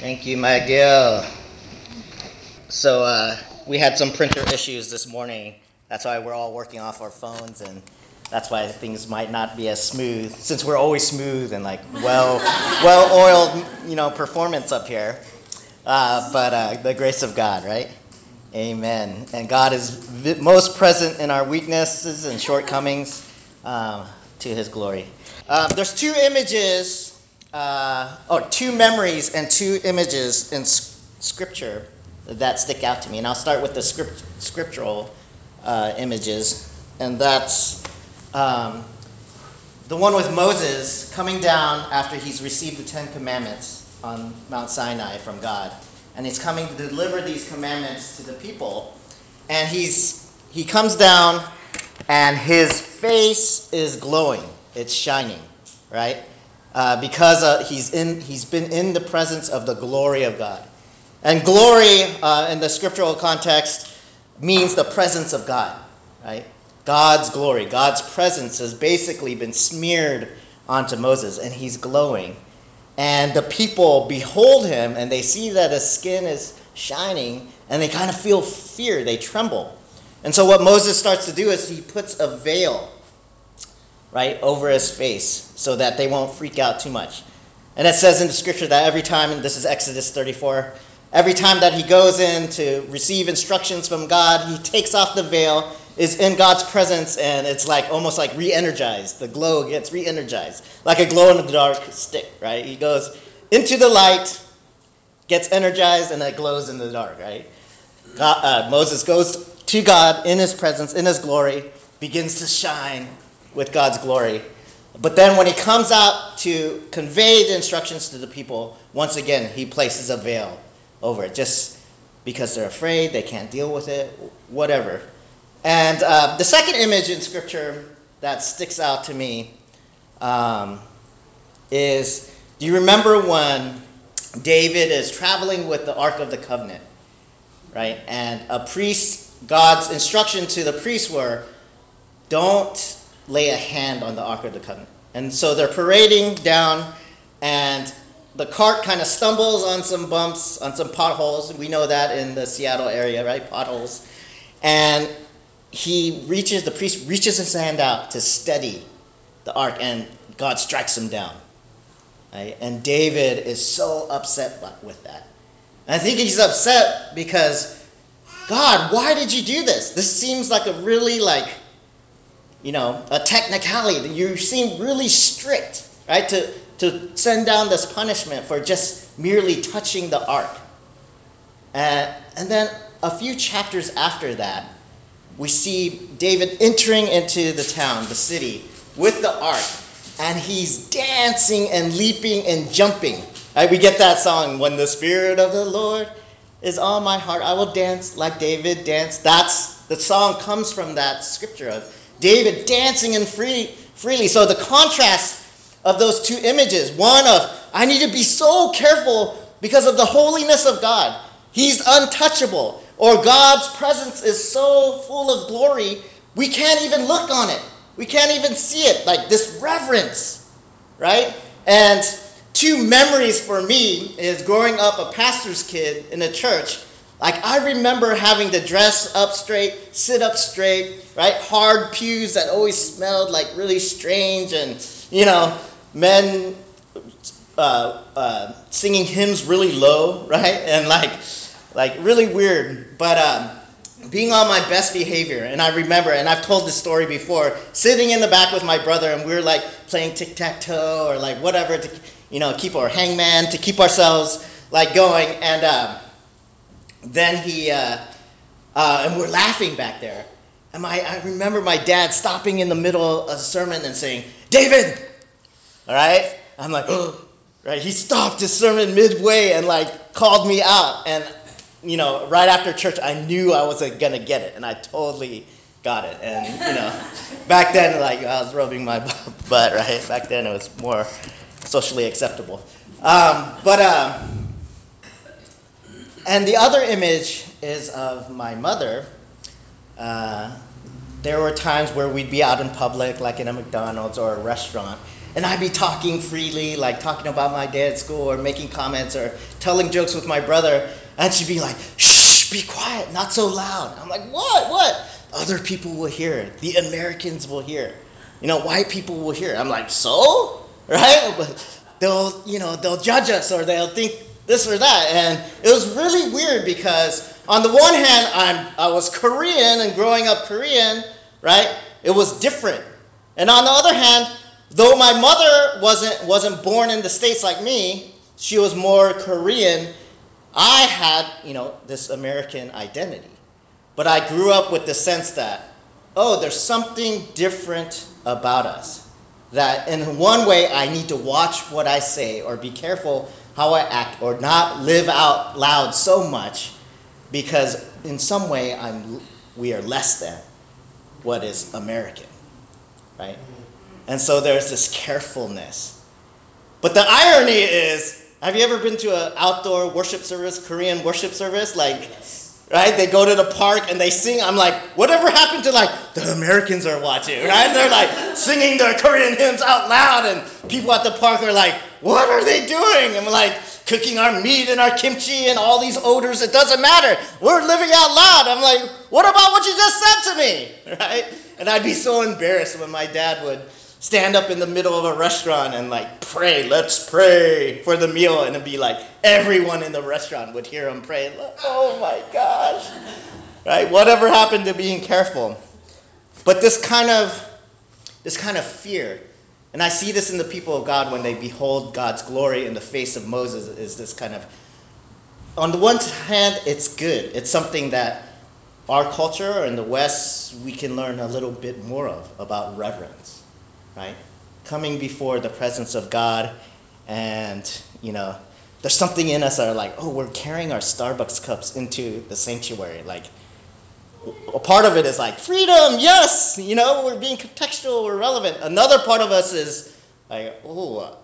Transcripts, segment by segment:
Thank you, Miguel. So uh, we had some printer issues this morning. That's why we're all working off our phones, and that's why things might not be as smooth. Since we're always smooth and like well, well-oiled, you know, performance up here. Uh, but uh, the grace of God, right? Amen. And God is vi- most present in our weaknesses and shortcomings uh, to His glory. Um, there's two images, uh, or two memories and two images in Scripture that stick out to me. And I'll start with the script, scriptural uh, images, and that's um, the one with Moses coming down after he's received the Ten Commandments on Mount Sinai from God, and he's coming to deliver these commandments to the people, and he's he comes down, and his face is glowing, it's shining, right? Uh, because uh, he's in he's been in the presence of the glory of God. And glory uh, in the scriptural context means the presence of God, right? God's glory, God's presence has basically been smeared onto Moses, and he's glowing. And the people behold him, and they see that his skin is shining, and they kind of feel fear, they tremble. And so, what Moses starts to do is he puts a veil, right, over his face so that they won't freak out too much. And it says in the scripture that every time, and this is Exodus 34, Every time that he goes in to receive instructions from God, he takes off the veil, is in God's presence, and it's like almost like re energized. The glow gets re energized, like a glow in the dark stick, right? He goes into the light, gets energized, and it glows in the dark, right? God, uh, Moses goes to God in his presence, in his glory, begins to shine with God's glory. But then when he comes out to convey the instructions to the people, once again, he places a veil over it just because they're afraid, they can't deal with it, whatever. And uh, the second image in Scripture that sticks out to me um, is do you remember when David is traveling with the Ark of the Covenant? Right? And a priest, God's instruction to the priests were don't lay a hand on the Ark of the Covenant. And so they're parading down, and the cart kind of stumbles on some bumps, on some potholes. We know that in the Seattle area, right? Potholes. And he reaches, the priest reaches his hand out to steady the ark, and God strikes him down. Right? And David is so upset with that. And I think he's upset because, God, why did you do this? This seems like a really, like, you know, a technicality. You seem really strict, right? To to send down this punishment for just merely touching the ark. Uh, and then a few chapters after that, we see David entering into the town, the city, with the ark, and he's dancing and leaping and jumping. Right? We get that song, When the Spirit of the Lord is on my heart, I will dance like David danced. That's the song comes from that scripture of David dancing and free, freely. So the contrast of those two images. One of, I need to be so careful because of the holiness of God. He's untouchable. Or God's presence is so full of glory, we can't even look on it. We can't even see it. Like this reverence, right? And two memories for me is growing up a pastor's kid in a church. Like I remember having to dress up straight, sit up straight, right? Hard pews that always smelled like really strange and, you know, men uh, uh, singing hymns really low, right? And like, like really weird. But um, being on my best behavior, and I remember, and I've told this story before, sitting in the back with my brother, and we are like playing tic tac toe or like whatever to, you know, keep our hangman to keep ourselves like going. And um, then he, uh, uh, and we're laughing back there. And my, I remember my dad stopping in the middle of a sermon and saying, David, all right? I'm like, oh, right? He stopped his sermon midway and like called me out. And, you know, right after church, I knew I wasn't going to get it. And I totally got it. And, you know, back then, like, I was rubbing my butt, right? Back then, it was more socially acceptable. Um, but, uh, and the other image is of my mother. Uh, there were times where we'd be out in public, like in a McDonald's or a restaurant, and I'd be talking freely, like talking about my day at school or making comments or telling jokes with my brother, and she'd be like, shh, be quiet, not so loud. I'm like, what, what? Other people will hear. The Americans will hear. You know, white people will hear. I'm like, so? Right? But they'll, you know, they'll judge us or they'll think this or that. And it was really weird because on the one hand, I'm I was Korean and growing up Korean, right? It was different. And on the other hand, though my mother wasn't wasn't born in the states like me, she was more Korean. I had, you know, this American identity. But I grew up with the sense that oh, there's something different about us. That in one way I need to watch what I say or be careful how I act or not live out loud so much because in some way I'm we are less than what is American. Right? Mm-hmm. And so there's this carefulness. But the irony is, have you ever been to an outdoor worship service, Korean worship service? Like right? They go to the park and they sing. I'm like, whatever happened to like the Americans are watching, right? They're like singing their Korean hymns out loud, and people at the park are like, what are they doing? I'm like, cooking our meat and our kimchi and all these odors. It doesn't matter. We're living out loud. I'm like, what about what you just said to me, right? And I'd be so embarrassed when my dad would stand up in the middle of a restaurant and like pray, let's pray for the meal. And it'd be like everyone in the restaurant would hear him pray. Oh my gosh. Right? Whatever happened to being careful? But this kind of this kind of fear, and I see this in the people of God when they behold God's glory in the face of Moses, is this kind of on the one hand, it's good. It's something that our culture in the West we can learn a little bit more of about reverence right? Coming before the presence of God, and you know, there's something in us that are like, oh, we're carrying our Starbucks cups into the sanctuary. Like, a part of it is like freedom, yes, you know, we're being contextual, we're relevant. Another part of us is like, oh,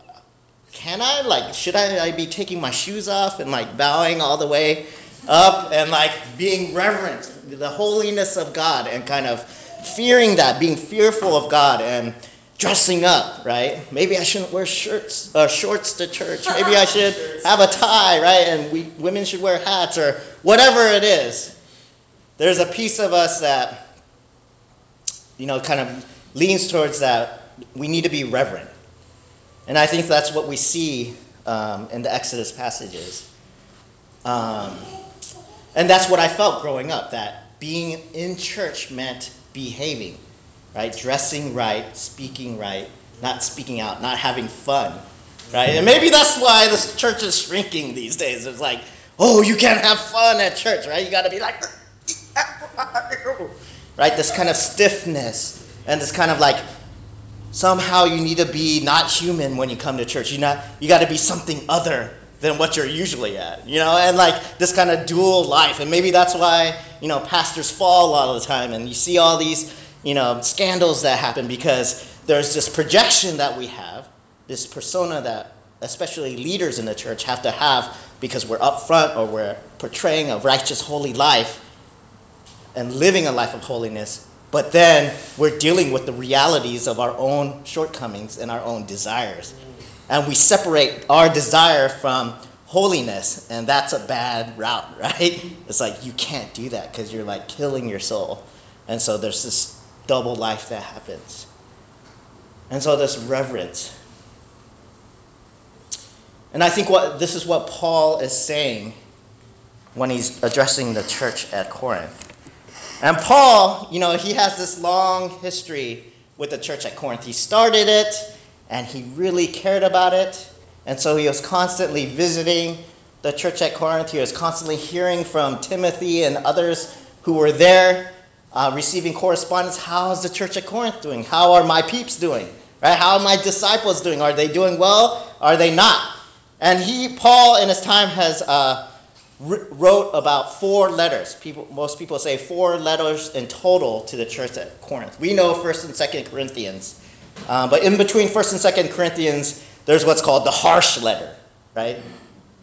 can I? Like, should I, I be taking my shoes off and like bowing all the way up and like being reverent, the holiness of God, and kind of fearing that, being fearful of God, and dressing up, right? Maybe I shouldn't wear shirts, uh, shorts to church. Maybe I should have a tie, right? And we women should wear hats or whatever it is. There's a piece of us that, you know, kind of leans towards that. We need to be reverent, and I think that's what we see um, in the Exodus passages. Um, and that's what I felt growing up. That being in church meant behaving right? Dressing right, speaking right, not speaking out, not having fun, right? And maybe that's why the church is shrinking these days. It's like, oh, you can't have fun at church, right? You got to be like, right? This kind of stiffness and this kind of like somehow you need to be not human when you come to church. You not you got to be something other than what you're usually at, you know, and like this kind of dual life. And maybe that's why you know pastors fall a lot of the time, and you see all these you know, scandals that happen because there's this projection that we have, this persona that especially leaders in the church have to have because we're up front or we're portraying a righteous, holy life and living a life of holiness. But then we're dealing with the realities of our own shortcomings and our own desires. And we separate our desire from holiness, and that's a bad route, right? It's like you can't do that because you're like killing your soul. And so there's this double life that happens. And so this reverence. And I think what this is what Paul is saying when he's addressing the church at Corinth. And Paul, you know, he has this long history with the church at Corinth. He started it and he really cared about it. And so he was constantly visiting the church at Corinth. He was constantly hearing from Timothy and others who were there uh, receiving correspondence. How is the church at Corinth doing? How are my peeps doing? Right? How are my disciples doing? Are they doing well? Are they not? And he, Paul, in his time, has uh, wrote about four letters. People, most people say four letters in total to the church at Corinth. We know First and Second Corinthians, uh, but in between First and Second Corinthians, there's what's called the harsh letter, right?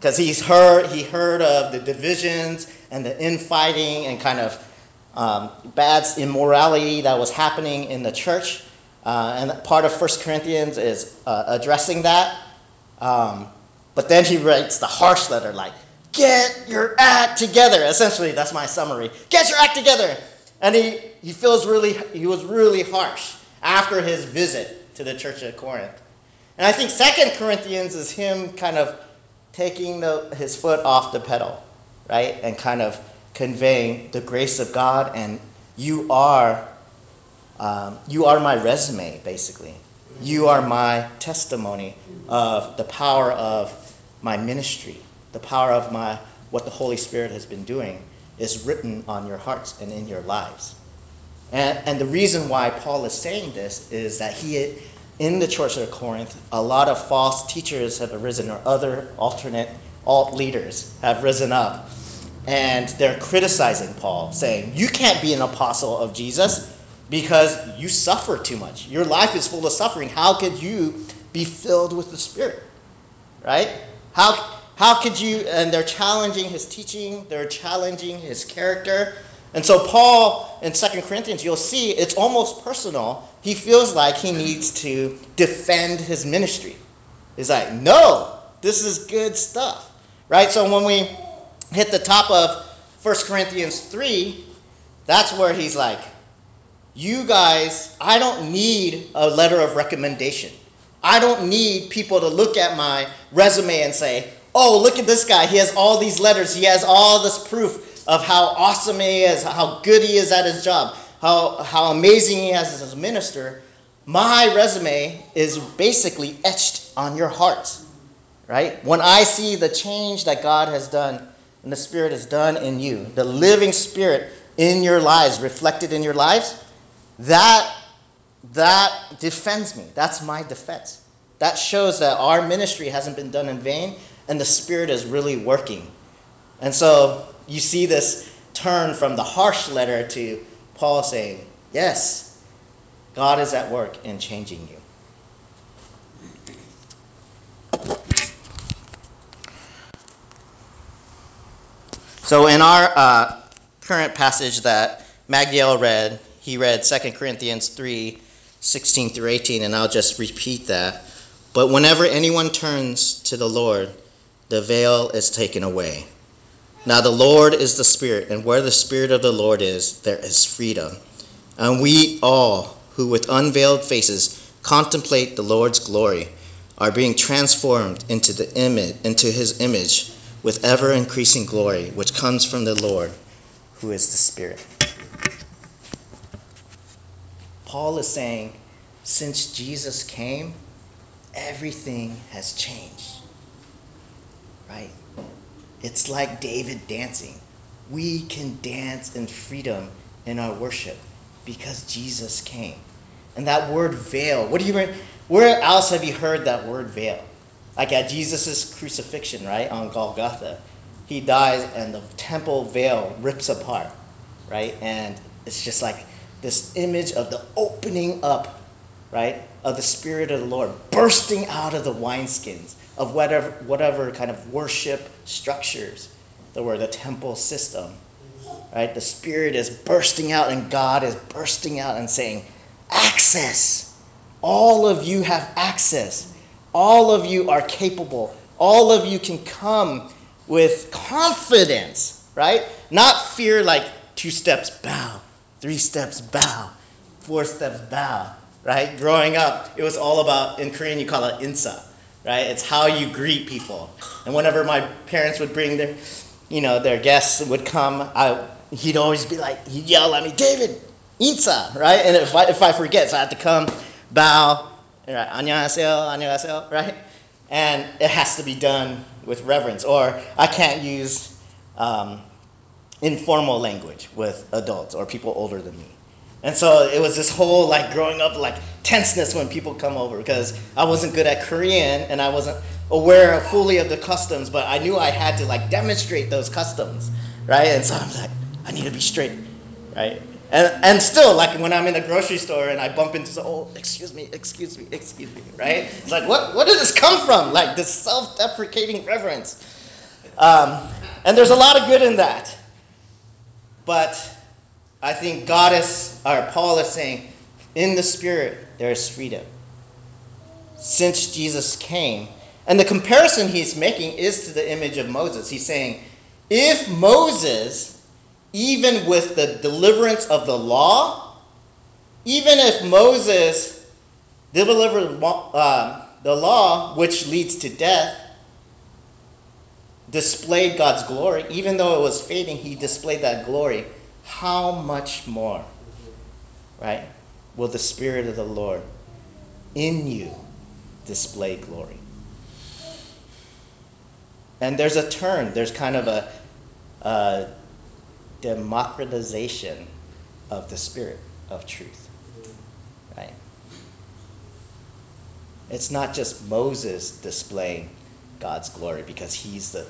Because he's heard he heard of the divisions and the infighting and kind of um, bad immorality that was happening in the church. Uh, and part of First Corinthians is uh, addressing that. Um, but then he writes the harsh letter, like, get your act together. Essentially, that's my summary. Get your act together. And he, he feels really, he was really harsh after his visit to the church at Corinth. And I think Second Corinthians is him kind of taking the, his foot off the pedal, right? And kind of conveying the grace of God and you are um, you are my resume basically. You are my testimony of the power of my ministry the power of my what the holy spirit has been doing is written on your hearts and in your lives. And, and the reason why paul is saying this is that he in the church of corinth a lot of false teachers have arisen or other alternate alt leaders have risen up and they're criticizing Paul, saying, You can't be an apostle of Jesus because you suffer too much. Your life is full of suffering. How could you be filled with the Spirit? Right? How, how could you? And they're challenging his teaching, they're challenging his character. And so, Paul in Second Corinthians, you'll see it's almost personal. He feels like he needs to defend his ministry. He's like, No, this is good stuff. Right? So, when we hit the top of 1 Corinthians 3, that's where he's like, You guys, I don't need a letter of recommendation. I don't need people to look at my resume and say, Oh, look at this guy. He has all these letters. He has all this proof of how awesome he is, how good he is at his job, how, how amazing he is as a minister. My resume is basically etched on your hearts, right? When I see the change that God has done and the Spirit has done in you, the living Spirit in your lives, reflected in your lives, that that defends me. That's my defense. That shows that our ministry hasn't been done in vain and the Spirit is really working. And so you see this turn from the harsh letter to Paul saying, Yes, God is at work in changing you. So in our uh, current passage that Magdiel read, he read 2 Corinthians 3 16 through 18, and I'll just repeat that. But whenever anyone turns to the Lord, the veil is taken away. Now the Lord is the Spirit, and where the Spirit of the Lord is, there is freedom. And we all, who with unveiled faces contemplate the Lord's glory, are being transformed into the image, into His image with ever increasing glory, which comes from the Lord, who is the Spirit. Paul is saying, since Jesus came, everything has changed. Right? It's like David dancing. We can dance in freedom in our worship because Jesus came. And that word veil, what do you where else have you heard that word veil? Like at Jesus' crucifixion, right, on Golgotha, he dies and the temple veil rips apart, right? And it's just like this image of the opening up, right, of the Spirit of the Lord bursting out of the wineskins of whatever, whatever kind of worship structures that were the temple system, right? The Spirit is bursting out and God is bursting out and saying, Access! All of you have access all of you are capable. All of you can come with confidence, right? Not fear like two steps bow, three steps bow, four steps bow, right? Growing up, it was all about, in Korean, you call it insa, right? It's how you greet people. And whenever my parents would bring their, you know, their guests would come, I, he'd always be like, he'd yell at me, David, insa, right? And if I, if I forget, so I had to come, bow, right? 안녕하세요, 안녕하세요, right? And it has to be done with reverence, or I can't use um, informal language with adults or people older than me. And so it was this whole like growing up like tenseness when people come over because I wasn't good at Korean and I wasn't aware fully of the customs, but I knew I had to like demonstrate those customs, right? And so I'm like, I need to be straight, right? And, and still, like when I'm in a grocery store and I bump into, the oh, excuse me, excuse me, excuse me, right? It's like, what, what did this come from? Like this self deprecating reverence. Um, and there's a lot of good in that. But I think God is, or Paul is saying, In the Spirit, there is freedom. Since Jesus came, and the comparison he's making is to the image of Moses. He's saying, if Moses, even with the deliverance of the law, even if Moses delivered uh, the law, which leads to death, displayed God's glory, even though it was fading, he displayed that glory. How much more, right, will the Spirit of the Lord in you display glory? And there's a turn, there's kind of a, a democratization of the Spirit of truth, right? It's not just Moses displaying God's glory because he's the,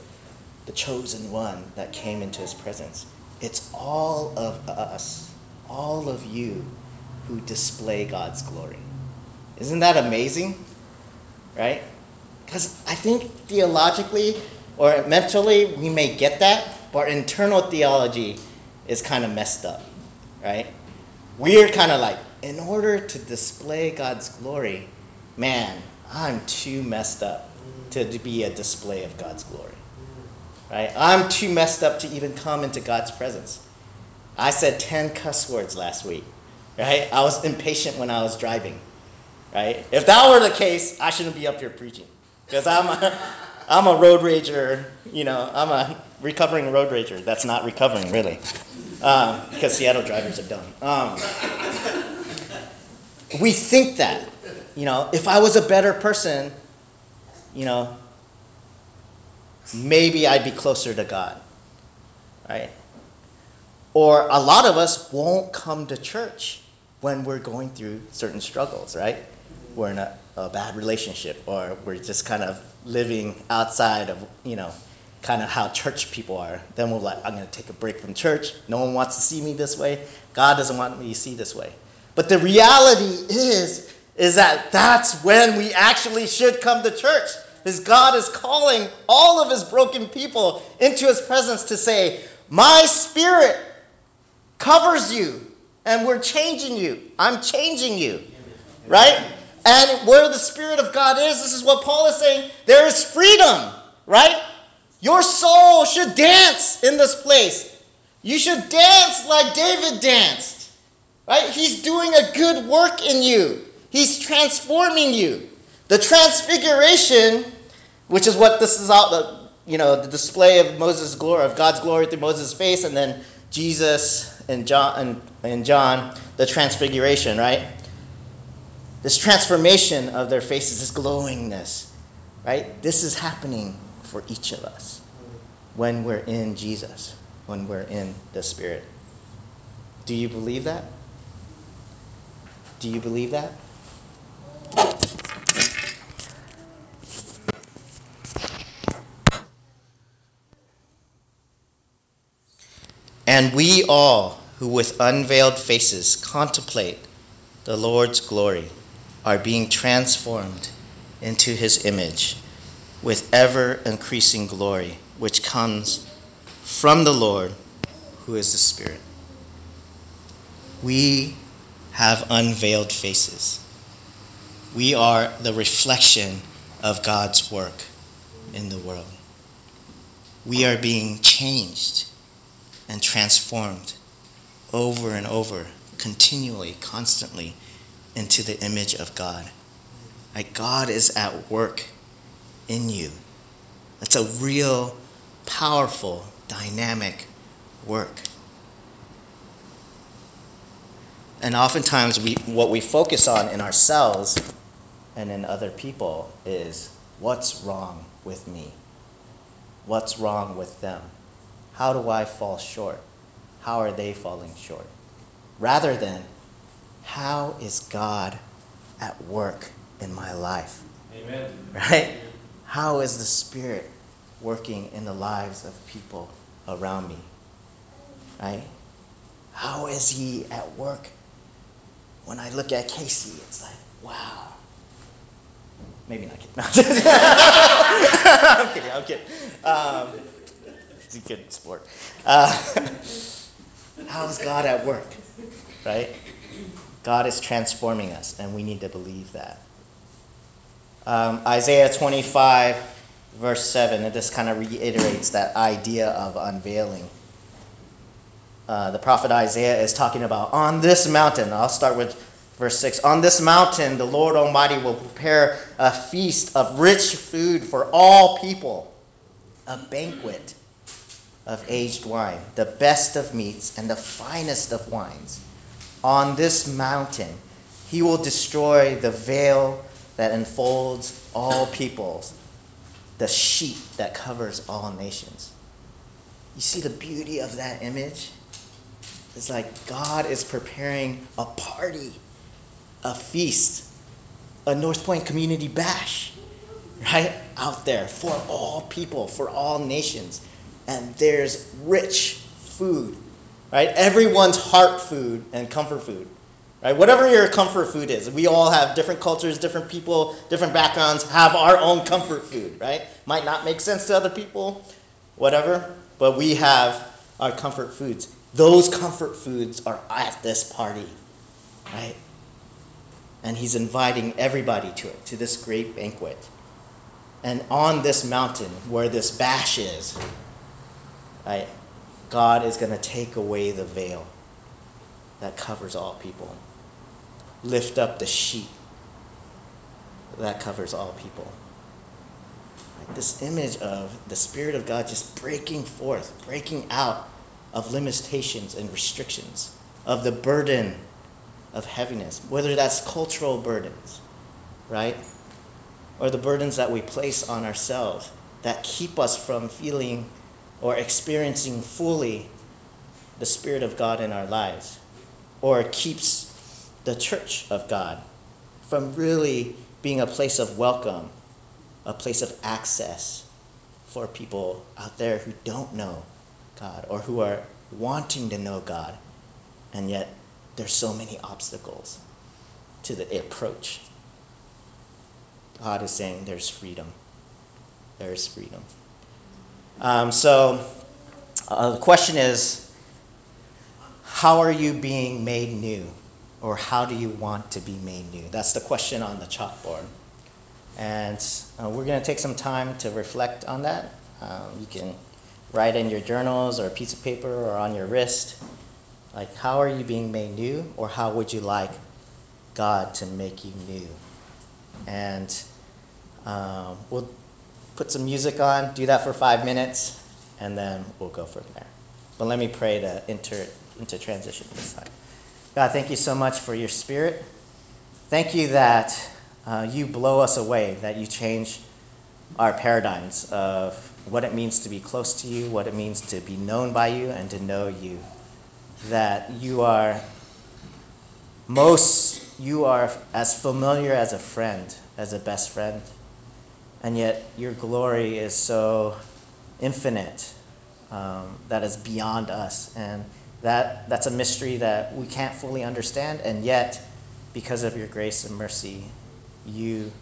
the chosen one that came into his presence. It's all of us, all of you who display God's glory. Isn't that amazing? Right? Because I think theologically or mentally we may get that, but internal theology is kind of messed up. Right? We're kind of like, in order to display God's glory, man, I'm too messed up to be a display of God's glory. Right? I'm too messed up to even come into God's presence. I said 10 cuss words last week. Right? I was impatient when I was driving. Right? If that were the case, I shouldn't be up here preaching. Because I'm a, I'm a road rager, you know, I'm a recovering road rager. That's not recovering, really. Um, because Seattle drivers are dumb. Um, we think that, you know, if I was a better person, you know, maybe I'd be closer to God. Right? Or a lot of us won't come to church when we're going through certain struggles, right? We're in a, a bad relationship, or we're just kind of living outside of, you know, kind of how church people are. Then we're like, I'm going to take a break from church. No one wants to see me this way. God doesn't want me to see this way. But the reality is, is that that's when we actually should come to church. Is God is calling all of his broken people into his presence to say, My spirit covers you, and we're changing you. I'm changing you. Right? And where the Spirit of God is, this is what Paul is saying, there is freedom. Right? Your soul should dance in this place. You should dance like David danced. Right? He's doing a good work in you. He's transforming you. The transfiguration, which is what this is all, you know, the display of Moses' glory, of God's glory through Moses' face, and then Jesus and John, and, and John, the transfiguration, right? This transformation of their faces, this glowingness, right? This is happening for each of us when we're in Jesus, when we're in the Spirit. Do you believe that? Do you believe that? And we all who with unveiled faces contemplate the Lord's glory are being transformed into his image with ever increasing glory, which comes from the Lord who is the Spirit. We have unveiled faces. We are the reflection of God's work in the world. We are being changed and transformed over and over, continually, constantly, into the image of God. Like God is at work in you. That's a real, powerful, dynamic work. And oftentimes, we, what we focus on in ourselves and in other people is what's wrong with me? What's wrong with them? How do I fall short? How are they falling short? Rather than, how is God at work in my life? Amen. Right? How is the Spirit working in the lives of people around me? Right? How is He at work? When I look at Casey, it's like, wow. Maybe not kidding. I'm kidding. I'm kidding. Um, it's a good sport. Uh, how is God at work? Right? God is transforming us, and we need to believe that. Um, Isaiah 25, verse 7, it just kind of reiterates that idea of unveiling. Uh, the prophet Isaiah is talking about on this mountain. I'll start with verse 6. On this mountain, the Lord Almighty will prepare a feast of rich food for all people, a banquet of aged wine, the best of meats, and the finest of wines. On this mountain, he will destroy the veil that enfolds all peoples, the sheet that covers all nations. You see the beauty of that image? It's like God is preparing a party, a feast, a North Point community bash, right? Out there for all people, for all nations. And there's rich food, right? Everyone's heart food and comfort food, right? Whatever your comfort food is. We all have different cultures, different people, different backgrounds, have our own comfort food, right? Might not make sense to other people, whatever, but we have our comfort foods. Those comfort foods are at this party, right? And he's inviting everybody to it, to this great banquet. And on this mountain where this bash is, right, God is going to take away the veil that covers all people, lift up the sheet that covers all people. This image of the Spirit of God just breaking forth, breaking out of limitations and restrictions, of the burden of heaviness, whether that's cultural burdens, right? Or the burdens that we place on ourselves that keep us from feeling or experiencing fully the Spirit of God in our lives, or keeps the church of God from really being a place of welcome, a place of access for people out there who don't know God or who are wanting to know God, and yet there's so many obstacles to the approach. God is saying there's freedom. There's freedom. Um, so uh, the question is how are you being made new? Or how do you want to be made new? That's the question on the chalkboard. And uh, we're going to take some time to reflect on that. Um, you can write in your journals or a piece of paper or on your wrist. Like, how are you being made new? Or how would you like God to make you new? And um, we'll put some music on, do that for five minutes, and then we'll go from there. But let me pray to enter into transition this time. God, thank you so much for your spirit. Thank you that uh, you blow us away, that you change our paradigms of what it means to be close to you, what it means to be known by you, and to know you. That you are most, you are as familiar as a friend, as a best friend, and yet your glory is so infinite um, that is beyond us. And that, that's a mystery that we can't fully understand, and yet, because of your grace and mercy, you,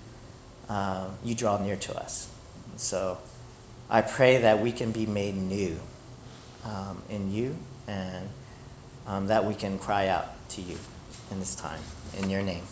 um, you draw near to us. So I pray that we can be made new um, in you and um, that we can cry out to you in this time. In your name.